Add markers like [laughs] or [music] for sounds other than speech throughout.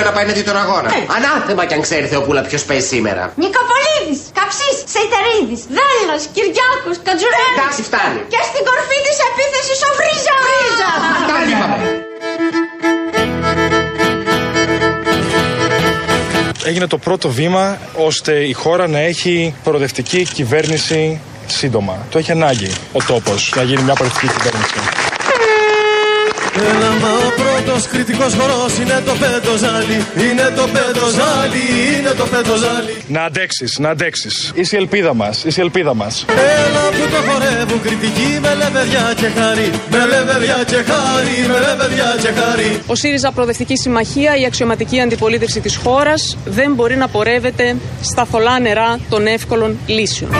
Θεοπούλα να πάει να δει τον αγώνα. Ε. Ανάθεμα κι αν ξέρει Θεοπούλα ποιος παίζει σήμερα. Νικοπολίδης, Καψής, Σεϊτερίδης, Δέλλο, Κυριάκο, Κατζουρέλης. Εντάξει, φτάνει. Και στην κορφή της επίθεσης ο Βρίζα. Βρίζα. Φτάνει, είπαμε. Έγινε το πρώτο βήμα ώστε η χώρα να έχει προοδευτική κυβέρνηση σύντομα. Το έχει ανάγκη ο τόπος να γίνει μια προοδευτική κυβέρνηση. Έλα μα ο πρώτος κριτικός χορός είναι το πέντοζάλι Είναι το πέντοζάλι, είναι το πέντοζάλι Να αντέξεις, να αντέξεις. Είσαι η ελπίδα μας, είσαι η ελπίδα μας. Έλα που το χορεύουν κριτικοί με λεβεδιά και χάρη Με λεβεδιά και χάρη, με λεβεδιά και χάρη Ο ΣΥΡΙΖΑ Προοδευτική Συμμαχία, η αξιωματική αντιπολίτευση της χώρας, δεν μπορεί να πορεύεται στα θολά νερά των εύκολων λύσεων.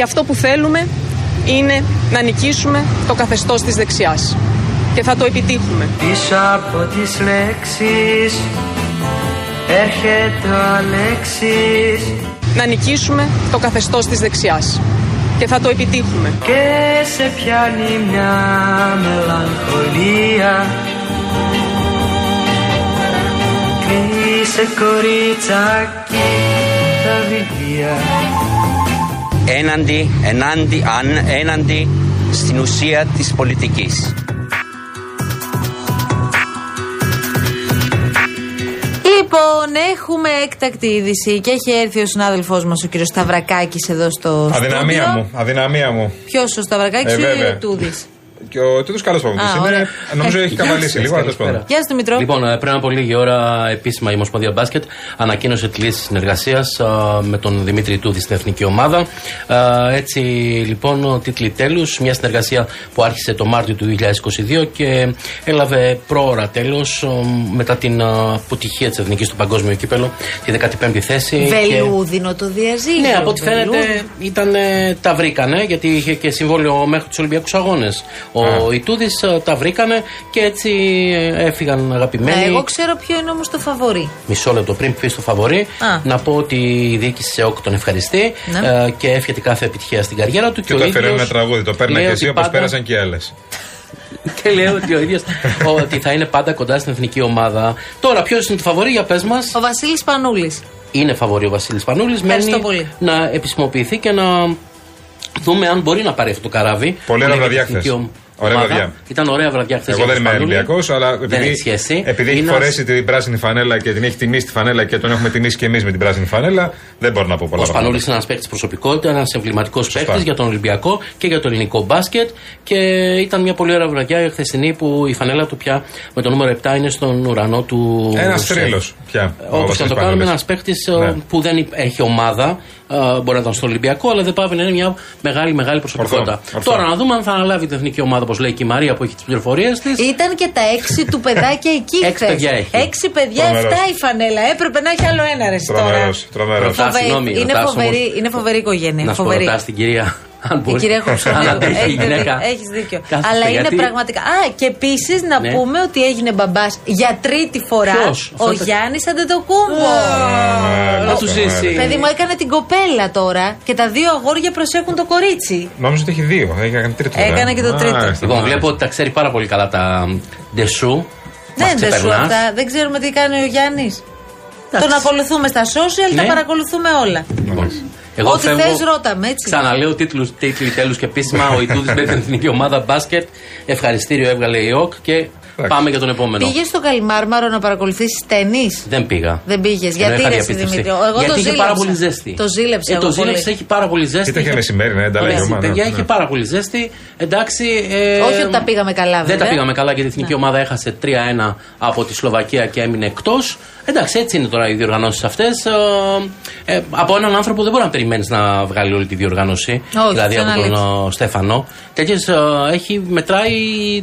Και αυτό που θέλουμε είναι να νικήσουμε το καθεστώς της δεξιάς. Και θα το επιτύχουμε. Πίσω από τις λέξεις έρχεται ο Αλέξης Να νικήσουμε το καθεστώς της δεξιάς. Και θα το επιτύχουμε. και σε πιάνει μια μελαγχολία Κλείσε κοριτσάκι τα βιβλία έναντι, ενάντι, αν, έναντι στην ουσία της πολιτικής. Λοιπόν, έχουμε έκτακτη είδηση και έχει έρθει ο συνάδελφός μας, ο κύριος Σταυρακάκης, εδώ στο Αδυναμία στούντιο. μου. Αδυναμία μου. Ποιος ο Σταυρακάκης Ε, ή βέβαια. ο Τούδη. Και ο Τίτος καλός παππού. Α, ωραία. Είναι, νομίζω Ε, έχει γεια καβαλήσει σας, λίγο, αλλά τέλος πάντων. Γεια σου, Δημητρό. Λοιπόν, ε, πριν από λίγη ώρα, επίσημα η Ομοσπονδία Μπάσκετ ανακοίνωσε τη λύση συνεργασίας με τον Δημήτρη Τούδη στην εθνική ομάδα. Ε, Έτσι, λοιπόν, τίτλοι τέλους. Μια συνεργασία που άρχισε το Μάρτιο του 2022 και έλαβε πρόωρα τέλος μετά την ε, αποτυχία της εθνικής του παγκόσμιου κύπελο, τη 15η θέση. και- Βελούδινο το διαζύγιο. ναι, από ό,τι Βελούδινο. φαίνεται ήταν, ε, τα βρήκανε γιατί είχε και συμβόλαιο μέχρι τους Ολυμπιακούς Αγώνες. Ο Ιτούδης τα βρήκανε και έτσι ε, έφυγαν αγαπημένοι. Ναι, εγώ ξέρω ποιο είναι όμως το φαβορή. Μισό λεπτό πριν πεις το φαβορή, Α. να πω ότι η διοίκηση τη ΕΟΚ τον ευχαριστεί Ναι. ε, και εύχεται κάθε επιτυχία στην καριέρα του. Και ο το έφερε ίδιος ένα τραγούδι. Το παίρνει λέει και ότι εσύ όπως πάντα- πέρασαν και οι άλλες. [laughs] Και λέει ότι ο ίδιος [laughs] ότι θα είναι πάντα κοντά στην εθνική ομάδα. Τώρα, ποιος είναι το φαβορή, για πες μας. Ο Βασίλης Πανούλης. Είναι φαβορή ο Βασίλης Πανούλης. Ευχαριστώ Μένει πολύ. να επισημοποιηθεί και να δούμε αν μπορεί να πάρει αυτό το καράβι. Πολύ ωραία Που βραδιά λέγεται χθες. εθνική Ωραία ομάδα. βραδιά. Ήταν ωραία βραδιά χθες. Εγώ δεν είμαι Ολυμπιακός, αλλά δεν επειδή, έχει σχέση. επειδή έχει Είναι φορέσει την πράσινη φανέλα και την έχει τιμήσει τη φανέλα και τον έχουμε τιμήσει και εμείς με την πράσινη φανέλα, δεν μπορώ να πω πολλά Ο Σπανούλης είναι ένας παίκτης προσωπικότητα, ένας εμβληματικός παίκτης για τον Ολυμπιακό και για το ελληνικό μπάσκετ. Και ήταν μια πολύ ωραία βραδιά η χθεσινή που η φανέλα του πια με το νούμερο 7 είναι στον ουρανό του. Ένας σεφ. τρίλο πια. ο Όπως και Βασίλης να το κάνουμε, Πανούλης. ένας παίκτης Ναι. που δεν υπ- έχει ομάδα. ε, μπορεί να ήταν στο Ολυμπιακό, αλλά δεν πάει να είναι μια μεγάλη, μεγάλη προσωπικότητα. Ορθό, ορθό. Τώρα να δούμε αν θα αναλάβει την εθνική ομάδα, όπως λέει και η Μαρία που έχει τις πληροφορίες της. Ήταν και τα έξι του παιδάκια εκεί Έξι χθες. παιδιά έχει. Έξι παιδιά, Τρομερός. εφτά η φανέλα. Έπρεπε να έχει άλλο ένα ρε τώρα. Τρομερός, τρομερός. Ρωτάς, Φοβε- συγγνώμη, είναι, ρωτάς φοβερή, όμως. είναι φοβερή οικογένεια. Να σου πω, φοβερή. ρωτάς την κυρία. Αν Η μπορεί. κυρία Αν Χοψονίου. αντέχει η Έχετε γυναίκα. δίκιο. Έχεις δίκιο. Κάθεται, Αλλά είναι γιατί- πραγματικά. Α, και επίσης να Ναι. πούμε ότι έγινε μπαμπάς για τρίτη φορά Ποιος; ο Αυτό- Γιάννης Αντετοκούμπο. Να του ζήσει. Παιδί μου έκανε την κοπέλα τώρα και τα δύο αγόρια προσέχουν το κορίτσι. Νόμιζα ότι έχει δύο. Έκανε τρίτο. τώρα. Έκανε και το τρίτο. Μάλιστα, Λοιπόν, μάλιστα. βλέπω ότι τα ξέρει πάρα πολύ καλά τα ντεσού. Δεν Μας είναι σου ξεπερνάς. αυτά. Δεν ξέρουμε τι κάνει ο Γιάννης. Τον ακολουθούμε στα social, τα Ναι. παρακολουθούμε όλα. Λοιπόν, εγώ Ό,τι φεύγω- θες ρώτα με, έτσι. Ξαναλέω τίτλους, τίτλοι τέλους και επίσημα. Ο Ιτούδης με την [laughs] εθνική ομάδα μπάσκετ. Ευχαριστήριο έβγαλε η ΟΚ και πάμε για τον επόμενο. Πήγες στο Καλιμάρμαρο να παρακολουθήσεις ταινί. Δεν πήγα. Δεν πήγες. Ενώ Γιατί είχα ρε εσύ, διαπίστευση. Δημήτρη. Εγώ Γιατί το είχε ζήλεψα. πάρα πολύ ζέστη. Το ζήλεψα. Ε, εγώ το πολύ. ζήλεψε, έχει πάρα πολύ ζέστη. Ήταν και μεσημέρι, ναι, ανταλλαγή Ωραία, ομάδα. παιδιά, ναι. είχε πάρα πολύ ζέστη. Εντάξει. ε, Όχι ότι τα πήγαμε καλά, Δεν βέβαια. τα πήγαμε καλά γιατί η εθνική ομάδα έχασε 3-1 από τη Σλοβακία και έμεινε εκτός. Εντάξει, έτσι είναι τώρα οι διοργανώσεις αυτές. Ε, ε, από έναν άνθρωπο δεν μπορεί να περιμένεις να βγάλει όλη τη διοργάνωση. Όχι, δηλαδή αυτό από είναι τον ε, Στέφανο. Τέτοιες έχει μετράει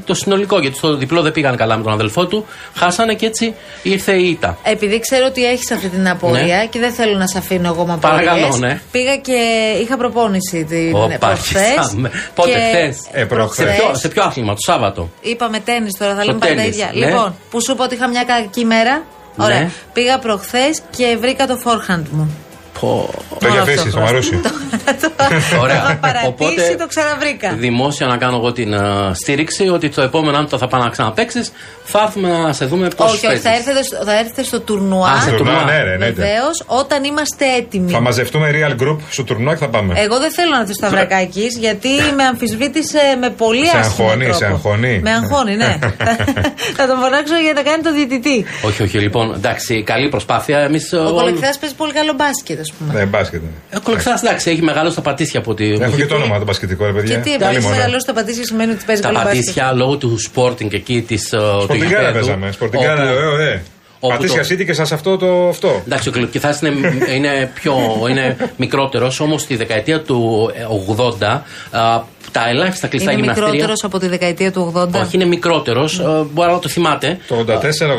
το συνολικό γιατί στο διπλό δεν πήγαν καλά με τον αδελφό του. Χάσανε και έτσι ήρθε η ήττα. Επειδή ξέρω ότι έχεις αυτή την απορία Ναι. και δεν θέλω να σε αφήνω εγώ με Παρακαλώ, απορίες, ναι. Πήγα και είχα προπόνηση την Ωπα, προχθές αρχίσαμε. Πότε, και χθες; Ε, προχθές. Σε ποιο, σε ποιο άθλημα, το Σάββατο; Είπαμε τέννη τώρα, θα Το λέμε πάντα τα τέννις, ίδια. ναι. Λοιπόν, που σου είπα ότι είχα μια κακή μέρα. Ωραία. Ναι. Πήγα προχθές και βρήκα το forehand μου. Πω. [laughs] Το έχει αυτό αφήσει στο φρόστο. Μαρούσι. Ωραία. Το είχα παρατήσει, Οπότε- το ξαναβρήκα. Δημόσια να κάνω εγώ την ε, στήριξη ότι το επόμενο, αν το θα πάω να ξαναπέξει, θα έρθουμε να σε δούμε πώς Όχι, όχι, θα έρθετε, στο- θα έρθετε στο τουρνουά. Α, στο Τουρνουά, τουρνουά. ναι, ρε, εννοείται. Βεβαίως, όταν είμαστε έτοιμοι. Θα μαζευτούμε real group στο τουρνουά και θα πάμε. Εγώ δεν θέλω να έρθω στο Αβρακάκη γιατί με αμφισβήτησε με πολύ Σε άσχημο αγχώνει, τρόπο. σε αγχώνει. Με αγχώνει, ναι. [laughs] θα τον φωνάξω για να κάνει το διαιτητή. Όχι, όχι, λοιπόν, εντάξει, καλή προσπάθεια. Εμείς. Ο Κολεκθά παίζει πολύ καλό μπάσκετ, ας πούμε. Ναι, μπάσκετ. Ο Κολεξά, εντάξει, έχει μεγάλο στα πατήσια από τη. Έχω και το όνομα το μπασκετικό, ρε παιδιά. Και τι, Άλλη επειδή μόνο. μεγαλώσει τα πατήσια σημαίνει ότι παίζει Τα καλό μπάσκετ. πατήσια λόγω του sporting εκεί της. Σπορτιγκάρα παίζαμε. Σπορτιγκάρα, ωραία, ωραία. όπου Πατήσια το- City και σας αυτό το αυτό. Εντάξει, ο Κλειοκυθάς είναι, είναι, πιο, είναι μικρότερος, όμως στη δεκαετία του ε, 80 α, τα ελάχιστα κλειστά Είναι γυμναστήρια... μικρότερος από τη δεκαετία του 80. Όχι, είναι μικρότερος, α, μπορεί να το θυμάται. Το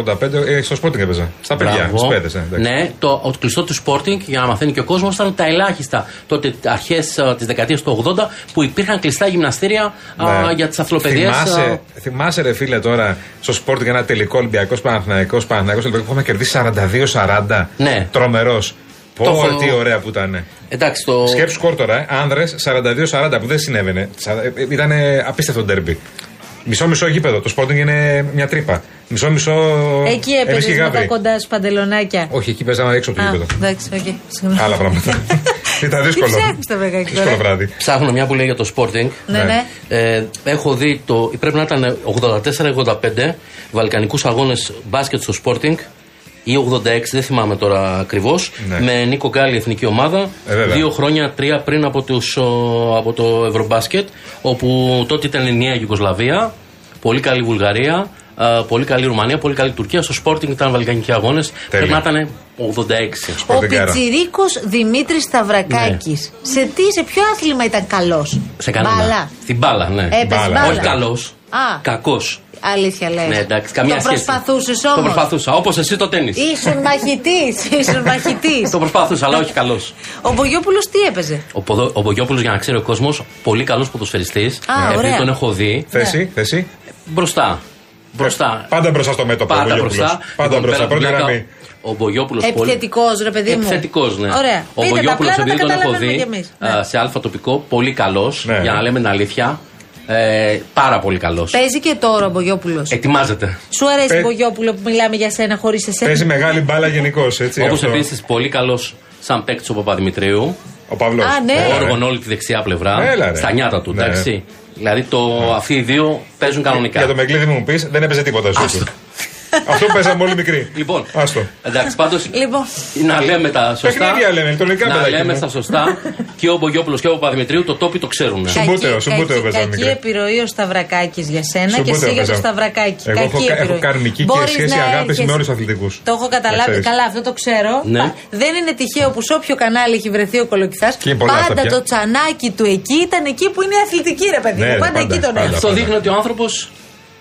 84-85 ε, στο Sporting έπαιζα. Στα παιδιά, Μπράβο. στου παιδες. Ναι, το, το κλειστό του Sporting, για να μαθαίνει και ο κόσμος, ήταν τα ελάχιστα τότε αρχές της δεκαετίας του 80 που υπήρχαν κλειστά γυμναστήρια α, Ναι. για τις αθλοπαιδείες. Θυμάσαι, θυμάσαι, ρε φίλε, τώρα στο Sporting ένα τελικό Ολυμπιακός Παναθηναϊκός Παναθηναϊκός Ολυμπιακός που είχαμε κερδίσει 42-40. Ναι. Τρομερός. Το Πω, έχω- τι ωραία που ήταν. Εντάξει, το. Σκέψου σκορ τώρα, ε. άνδρες 42-40 που δεν συνέβαινε. Ήταν απίστευτο ντέρμπι. Μισό-μισό γήπεδο. Το Sporting είναι μια τρύπα. Μισό-μισό. Εκεί εμείς και έπαιζες οι με τα Γάβροι. κοντά σου παντελονάκια. Όχι, εκεί παίζαμε έξω από το Α, γήπεδο. εντάξει, οκ. συγγνώμη. Άλλα πράγματα. [laughs] Ήταν Τι δύσκολο. ψάχνεις το βρακάκι Δύσκολο τώρα. βράδυ. Ψάχνω μια που λέει για το Sporting. Ναι, ναι. Ε, έχω δει το. Πρέπει να ήταν 84-85 Βαλκανικούς αγώνες μπάσκετ στο Sporting ή 86, δεν θυμάμαι τώρα ακριβώς. Ναι. Με Νίκο Γκάλι εθνική ομάδα. Ε, βέβαια. δύο χρόνια, τρία πριν από, τους, ο, από το Ευρωμπάσκετ. Όπου τότε ήταν η νέα Ιουγκοσλαβία. Πολύ καλή Βουλγαρία. α, πολύ καλή Ρουμανία, πολύ καλή Τουρκία. Στο Sporting ήταν Βαλκανικοί αγώνες. Πρέπει να ήταν 86. Ο Πιτσυρίκο Δημήτρης Σταυρακάκης. Σε τι, σε ποιο άθλημα ήταν καλός; Ναι. Σε κανένα. Μπάλα. Στην μπάλα, ναι. Έπαιζε μπάλα. Όχι καλός. Α. Κακός. Αλήθεια λες. Ναι, εντάξει, καμία το σχέση. προσπαθούσες Το όμως. προσπαθούσα. Όπως εσύ το τέννης. Ήσουν μαχητής. Ήσουν [laughs] μαχητής. Το προσπαθούσα, αλλά όχι καλός. Ο Μπογιόπουλος τι έπαιζε; Ο, Ποδο- ο Μπογιόπουλος, για να ξέρει ο κόσμος, πολύ καλός ποδοσφαιριστής. Α, Επειδή ωραία. τον έχω δει. Θέση, θέση. Μπροστά. Μπροστά. Πάντα μπροστά στο μέτωπο. ο Πάντα Βογιόπουλος. μπροστά. Πάντα Λοιπόν, μπροστά. πέρα από Πρώτη την πλάκα, γραμμή. Ο Μπογιόπουλος πολύ. Επιθετικός, ρε παιδί μου. Επιθετικός, ναι. Ωραία. Ο Πείτε τα Μπογιόπουλος, πλάνα, επειδή τα τον έχω καταλαβαίνουμε δει κι εμείς. α, Ναι. σε αλφα τοπικό, πολύ καλός. Ναι. Για να λέμε την αλήθεια. Ε, πάρα πολύ καλός. Παίζει και τώρα ο Μπογιόπουλος. Ετοιμάζεται. Σου αρέσει Παι- Μπογιόπουλο που μιλάμε για σένα χωρίς εσένα; Παίζει μεγάλη μπάλα γενικώς, έτσι. Όπως αυτό. επίσης πολύ καλός σαν παίκτης ο Παπαδημητρίου. Ο Παύλος. Α, ναι. Όργων όλη τη δεξιά πλευρά. Έλα, ρε. στα νιάτα του, Ναι. εντάξει. Δηλαδή το, αυτοί οι δύο παίζουν κανονικά. Για το Μεγκλίδι μου πεις, δεν έπαιζε τίποτα σου. Αυτό που παίζαμε όλοι μικροί. Λοιπόν, Άστο. εντάξει, πάντως Λοιπόν, να λέμε τα σωστά. Παιχνίδια λέμε, ηλεκτρονικά να παιδάκι λέμε μου. στα σωστά. και ο Μπογιόπουλος και ο Παπαδημητρίου το τόπι το ξέρουν. Σουμπούτερο, σουμπούτερο κακή, παίζαμε κακή μικρή. επιρροή ο Σταυρακάκης για σένα και Σουμπούτερο εσύ για το παίζαμε. Σταυρακάκη. Εγώ κακή έχω, κα- επιρροή. έχω καρμική και Μπορείς σχέση να αγάπης έρχεσαι- με όλους τους αθλητικούς. Το έχω καταλάβει. Καλά, αυτό το ξέρω. Ναι. Πα- Δεν είναι τυχαίο που σε όποιο κανάλι έχει βρεθεί ο Κολοκυθάς, Και είναι πολλά αυτά πάντα πια. το τσανάκι του εκεί ήταν εκεί που είναι η αθλητική, ρε παιδί Ναι, μου. ρε, Πάντα πάντα, εκεί τον πάντα. έχει. Αυτό δείχνει ότι ο άνθρωπος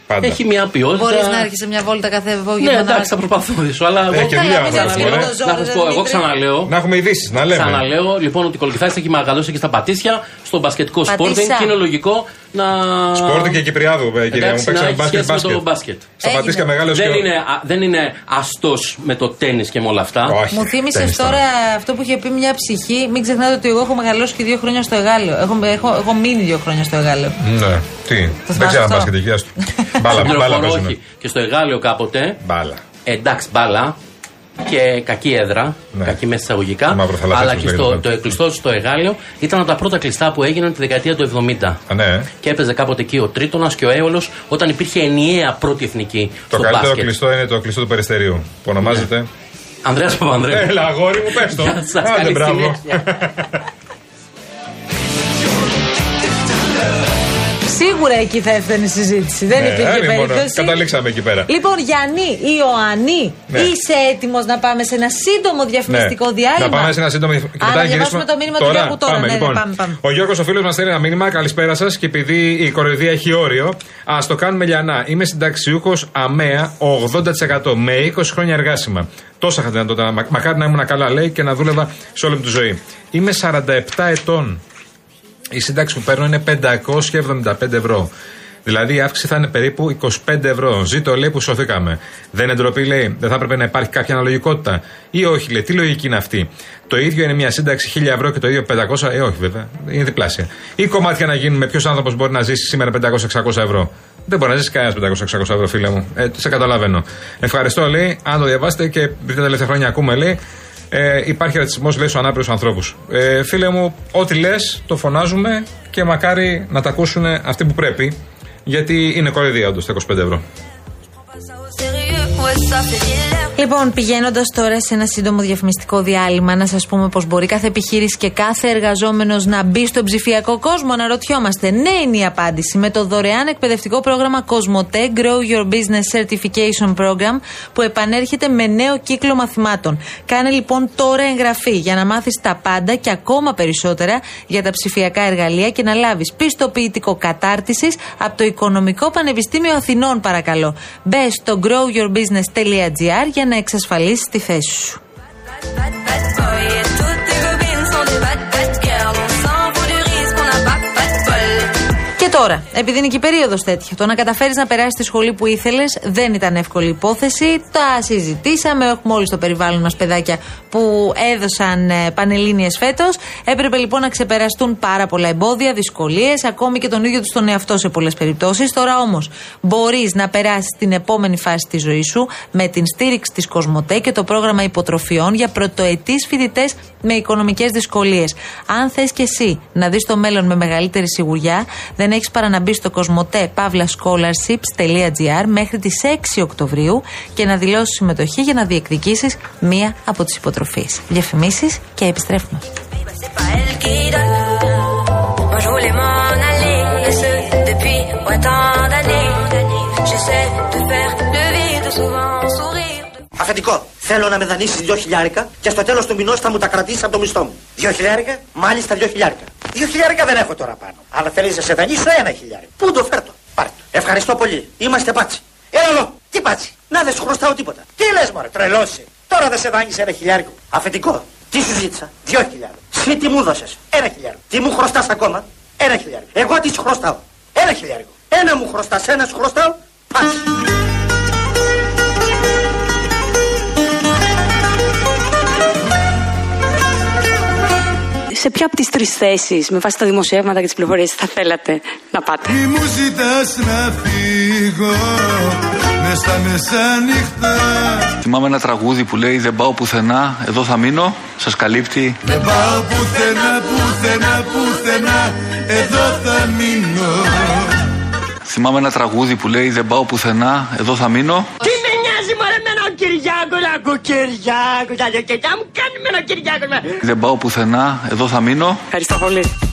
Πάντα. έχει μια ποιότητα. Μπορείς να έρχεσαι μια βόλτα κάθε Ναι, απόγευμα. να- εντάξει, θα προσπαθήσω. Αλλά Έχει εγώ και δουλειά μην να λες κάνουμε, και ρε. με το ζώο, να σας ρε, πω, εγώ Δημήτρη. ξαναλέω. Να έχουμε ειδήσεις, να λέμε. Ξαναλέω λοιπόν ότι ο Κολοκυθά έχει μεγαλώσει και στα πατήσια, στο μπασκετικό Πατήσια. σπόρτινγκ και είναι λογικό να. Σπόρτη και Κυπριάδου, ε, κυρία μου. Εντάξει, να Παίξαμε έχει μπάσκετ σχέση με το μπάσκετ. μπάσκετ. Στα Έγινε. πατήσια μεγάλο Δεν είναι, α- δεν είναι αστός με το τέννη και με όλα αυτά. Όχι. Μου θύμισες τέννις τώρα αυτό που είχε πει μια ψυχή. Μην ξεχνάτε ότι εγώ έχω μεγαλώσει και δύο χρόνια στο Εγάλεο. Έχω, έχω, έχω μείνει δύο χρόνια στο Εγάλεο. Ναι, τι; Δεν θυμάσαι ξέρω αν αυτό; μπάσκετ εκεί, άστο. Στον Μπάλα, [laughs] μπάλα πληροφορώ, παίζουμε. όχι. Και στο Εγάλεο κάποτε. Μπάλα. Εντάξει, μπάλα. Και κακή έδρα. Ναι. Κακή μέσα εισαγωγικά. Μαυροθαλασσίες, Αλλά όπως και στο, λέγεται. το κλειστό στο Εγάλεο ήταν από τα πρώτα κλειστά που έγιναν τη δεκαετία του 70. Α, ναι. Και έπαιζε κάποτε εκεί ο Τρίτονας και ο Έολος όταν υπήρχε ενιαία πρώτη εθνική Το στο καλύτερο μπάσκετ. κλειστό είναι το κλειστό του Περιστερίου. Που ονομάζεται. Ανδρέας Παπανδρέου. Έλα, αγόρι μου, πες το. Γεια σας, Άντε, Σίγουρα εκεί θα έφτανε η συζήτηση. Δεν Ναι, υπήρχε άρη μόνο. περίπτωση. Καταλήξαμε εκεί πέρα. Λοιπόν, Γιάννη, Ιωάννη, Ναι. είσαι έτοιμος να πάμε σε ένα σύντομο διαφημιστικό Ναι. διάλειμμα. Να πάμε σε ένα σύντομο και Α, μετά να γυρίσουμε. διαβάσουμε το μήνυμα του Γιώργου τώρα. Πάμε, Ναι, ναι, λοιπόν. πάμε, πάμε. Ο Γιώργος ο φίλο μας στέλνει ένα μήνυμα. Καλησπέρα σας. Και επειδή η κοροϊδία έχει όριο, ας το κάνουμε λιανά. Είμαι συνταξιούχος ΑΜΕΑ 80% με 20 χρόνια εργάσιμα. Τόσα είχα δυνατότητα. Μα- Μακάρι να ήμουν καλά, λέει, και να δούλευα σε όλη μου τη ζωή. Είμαι 47 ετών. Η σύνταξη που παίρνω είναι 575 ευρώ. Δηλαδή η αύξηση θα είναι περίπου 25 ευρώ. Ζήτω λέει που σωθήκαμε. Δεν είναι ντροπή λέει, δεν θα έπρεπε να υπάρχει κάποια αναλογικότητα. Ή όχι λέει, τι λογική είναι αυτή. Το ίδιο είναι μια σύνταξη 1000 ευρώ και το ίδιο 500, ε όχι βέβαια, είναι διπλάσια. Ή κομμάτια να γίνουν ποιος άνθρωπος μπορεί να ζήσει σήμερα 500-600 ευρώ. Δεν μπορεί να ζήσει κανένας 500-600 ευρώ, φίλε μου. Ε, σε καταλαβαίνω. Ευχαριστώ, λέει. Αν το διαβάσετε και επειδή τα τελευταία χρόνια ακούμε, λέει, ε, υπάρχει ρατσισμός, λέει, στους ανάπηρους ανθρώπους. Ε, φίλε μου, ό,τι λες, το φωνάζουμε και μακάρι να τα ακούσουν αυτοί που πρέπει. Γιατί είναι κοροϊδία όντως τα 25 ευρώ. Λοιπόν, πηγαίνοντας τώρα σε ένα σύντομο διαφημιστικό διάλειμμα, να σας πούμε πως μπορεί κάθε επιχείρηση και κάθε εργαζόμενος να μπει στον ψηφιακό κόσμο. Αναρωτιόμαστε, ναι, είναι η απάντηση. Με το δωρεάν εκπαιδευτικό πρόγραμμα Cosmote Grow Your Business Certification Program, που επανέρχεται με νέο κύκλο μαθημάτων. Κάνε λοιπόν τώρα εγγραφή για να μάθεις τα πάντα και ακόμα περισσότερα για τα ψηφιακά εργαλεία και να λάβεις πιστοποιητικό κατάρτισης από το Οικονομικό Πανεπιστήμιο Αθηνών, παρακαλώ. Μπες στο growyourbusiness.gr για να εξασφαλίσει τη θέση σου. Και τώρα, επειδή είναι και η περίοδος τέτοια, το να καταφέρεις να περάσεις τη σχολή που ήθελες δεν ήταν εύκολη υπόθεση. Τα συζητήσαμε. Έχουμε όλοι στο περιβάλλον μας παιδάκια που έδωσαν ε, πανελίνε φέτος. Έπρεπε λοιπόν να ξεπεραστούν πάρα πολλά εμπόδια, δυσκολίες, ακόμη και τον ίδιο τους τον εαυτό σε πολλές περιπτώσεις. Τώρα όμως μπορείς να περάσεις την επόμενη φάση της ζωής σου με την στήριξη της Κοσμοτέ και το πρόγραμμα υποτροφιών για πρωτοετής φοιτητές με οικονομικές δυσκολίες. Αν θες και εσύ να δεις το μέλλον με μεγαλύτερη σιγουριά, δεν έχεις παρά να μπει στο κοσμοτέ pavlascholarships.gr μέχρι τις 6 Οκτωβρίου και να δηλώσεις συμμετοχή για να διεκδικήσεις μία από τις υποτροφίες. Διαφημίσεις και επιστρέφουμε. Αφεντικό, θέλω να με δανείσεις δυο χιλιάρικα και στο τέλος του μηνός θα μου τα κρατήσεις από το μισθό μου. Δυο χιλιάρικα, μάλιστα δυο χιλιάρικα. Δύο χιλιάρικα δεν έχω τώρα πάνω. Αλλά θέλεις να σε δανείσω ένα χιλιάρικα. Πού το φέρτο; Πάρ' το. Ευχαριστώ πολύ. Είμαστε πάτσι. Έλα εδώ. Τι πάτσι; Να δεν σου χρωστάω τίποτα. Τι λες, Μωρέ, τρελώσει. Τώρα δεν σε δάνεισε ένα χιλιάρικο. Αφεντικό, τι σου ζήτησα; Δυο χιλιάρικα. Συ τι μου δώσες; Ένα χιλιάρικο. Τι μου χρωστάς ακόμα; Ένα χιλιάρικο. Εγώ τι σου χρωστάω; Ένα χιλιάρικο. Ένα μου χρωστάς, ένας σου χρωστάω. Πάτσι. Σε ποια από τις τρεις θέσεις, με βάση τα δημοσιεύματα και τις πληροφορίες, θα θέλατε να πάτε; Μη μου ζητάς να φύγω μες στα μεσάνυχτα. Θυμάμαι ένα τραγούδι που λέει Δεν πάω πουθενά, εδώ θα μείνω. Σας καλύπτει. Δεν πάω πουθενά, πουθενά, πουθενά, εδώ θα μείνω. Θυμάμαι ένα τραγούδι που λέει Δεν πάω πουθενά, εδώ θα μείνω. Τι με νοιάζει μωρέ με έναν Κυριάκο, να ακούω Κυριάκο, τα λιοκαιτιά μου κάνει με έναν Κυριάκο. Δεν πάω πουθενά, εδώ θα μείνω. Ευχαριστώ πολύ.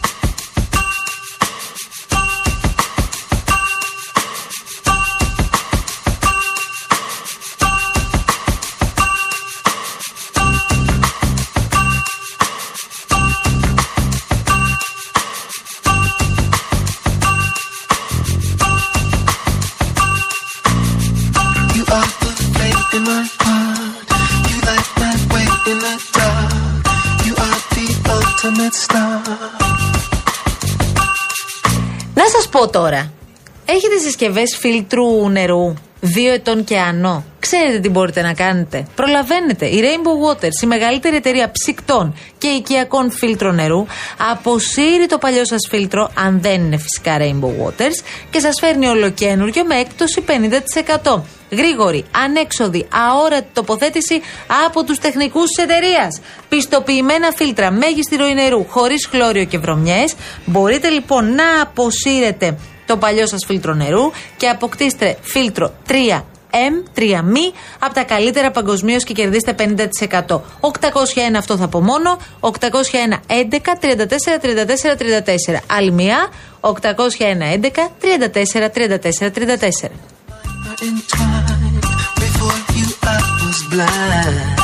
Πω τώρα. Έχετε συσκευές φίλτρου νερού 2 ετών και άνω. Ξέρετε τι μπορείτε να κάνετε. Προλαβαίνετε. Η Rainbow Waters, η μεγαλύτερη εταιρεία ψυκτών και οικιακών φίλτρων νερού, αποσύρει το παλιό σας φίλτρο, αν δεν είναι φυσικά Rainbow Waters, και σας φέρνει ολοκένουργιο με έκπτωση 50%. Γρήγορη, ανέξοδη, αόρατη τοποθέτηση από τους τεχνικούς της εταιρείας. Πιστοποιημένα φίλτρα, μέγιστη ροή νερού, χωρίς χλώριο και βρωμιές. Μπορείτε λοιπόν να αποσύρετε το παλιό σας φίλτρο νερού και αποκτήστε φίλτρο 3 M, 3 μη, από τα καλύτερα παγκοσμίως και κερδίστε 50%. 801 αυτό θα πω μόνο. 801 11 34 34 34. Άλλη μία. 801 11 34 34 34. In time, before you I was blind.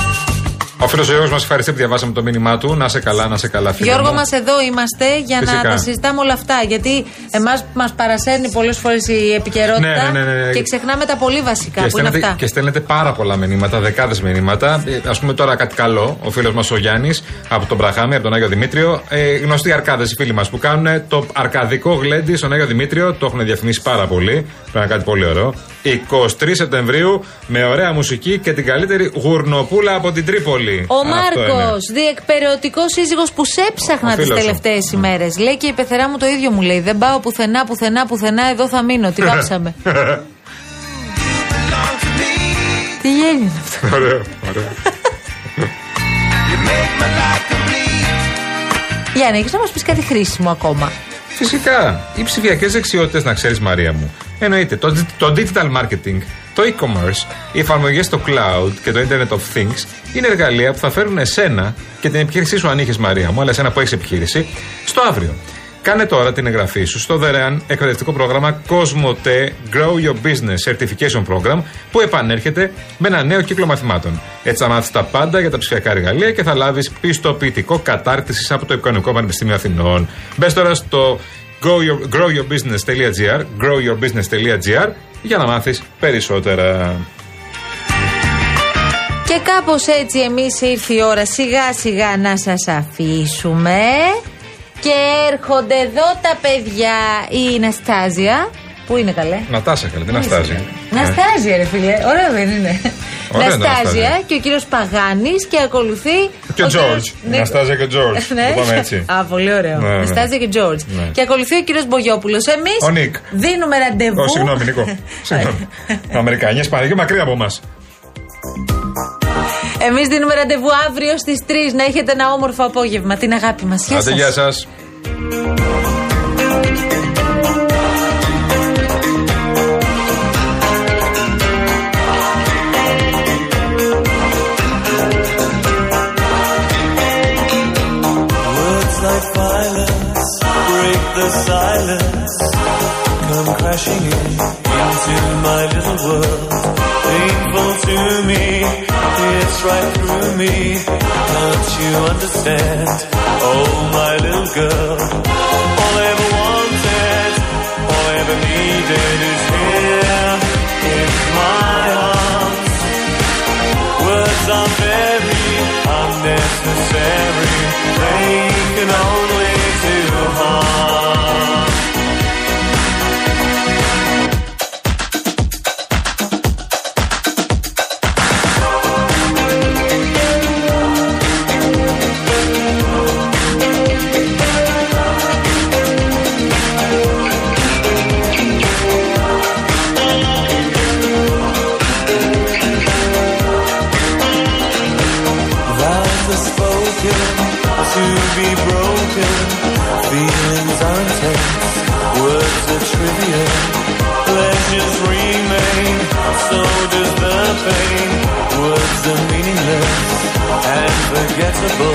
Ο φίλος Γιώργος μας ευχαριστεί που διαβάσαμε το μήνυμά του. Να σε καλά, να σε καλά, φίλε. Γιώργο μου. μας, εδώ είμαστε για να Φυσικά. τα συζητάμε όλα αυτά. Γιατί εμάς μας παρασέρνει πολλές φορές η επικαιρότητα Ναι, ναι, ναι, ναι. και ξεχνάμε τα πολύ βασικά Και που είναι στέλνετε, αυτά. και στέλνετε πάρα πολλά μηνύματα, δεκάδες μηνύματα. Α πούμε τώρα κάτι καλό. Ο φίλος μας ο Γιάννης από τον Μπραχάμι, από τον Άγιο Δημήτριο. Ε, γνωστοί αρκάδες οι φίλοι μας που κάνουν το αρκαδικό γλέντι στον Άγιο Δημήτριο. Το έχουν διαφημίσει πάρα πολύ. Πρέπει να είναι κάτι πολύ ωραίο. 23 Σεπτεμβρίου με ωραία μουσική και την καλύτερη γουρνοπούλα από την Τρίπολη. Ο Αυτό Μάρκος, είναι. διεκπαιρεωτικός σύζυγος που σε Ο έψαχνα τις φίλος σου. τελευταίε ημέρες. Λέει και η πεθερά μου το ίδιο μου λέει. Δεν πάω πουθενά, πουθενά, πουθενά. Εδώ θα μείνω. Τι βάψαμε. [laughs] Τι γέλιο είναι αυτό. ωραίο, ωραίο. [laughs] Γιάννη, έχεις να μας πεις κάτι χρήσιμο ακόμα. Φυσικά. Οι ψηφιακές δεξιότητες, να ξέρεις, Μαρία μου. Εννοείται. Το, το digital marketing, το e-commerce, οι εφαρμογές στο cloud και το Internet of Things είναι εργαλεία που θα φέρουν εσένα και την επιχείρησή σου, αν είχε Μαρία μου, αλλά εσένα που έχεις επιχείρηση, στο αύριο. Κάνε τώρα την εγγραφή σου στο δωρεάν εκπαιδευτικό πρόγραμμα Cosmote Grow Your Business Certification Program που επανέρχεται με ένα νέο κύκλο μαθημάτων. Έτσι θα μάθεις τα πάντα για τα ψηφιακά εργαλεία και θα λάβεις πιστοποιητικό κατάρτισης από το Οικονομικό Πανεπιστήμιο Αθηνών. Μπες τώρα στο go your- growyourbusiness.gr growyourbusiness.gr για να μάθεις περισσότερα. Και κάπως έτσι εμείς ήρθε η ώρα σιγά σιγά να σας αφήσουμε και έρχονται εδώ τα παιδιά η Ναστάζια που είναι καλέ; Νατάσα καλή, την Αστάζη. Ναστάζια ρε φίλε, ωραία δεν είναι Ωραία είναι Ναστάζια Αναστάζια. και ο κύριος Παγάνης και ακολουθεί Και ο κύριος Τζόρτζ. Νίκο- Ναστάζια και Τζόρτζ. [laughs] Ναι. Το πάμε έτσι. Α, πολύ ωραίο. Ναι, ναι. Ναστάζια και Τζόρτζ. Ναι. Και ακολουθεί ο κύριος Μπογιόπουλος. Εμείς Ο Νίκ. δίνουμε ραντεβού. Ω, συγγνώμη, Νίκο. [laughs] Συγγνώμη. Αμερικανιές πάνε και μακριά από μας. Εμείς δίνουμε ραντεβού αύριο στις 3 να έχετε ένα όμορφο απόγευμα. Την αγάπη μας. Γεια Άντε, Are very unnecessary. They can only gets.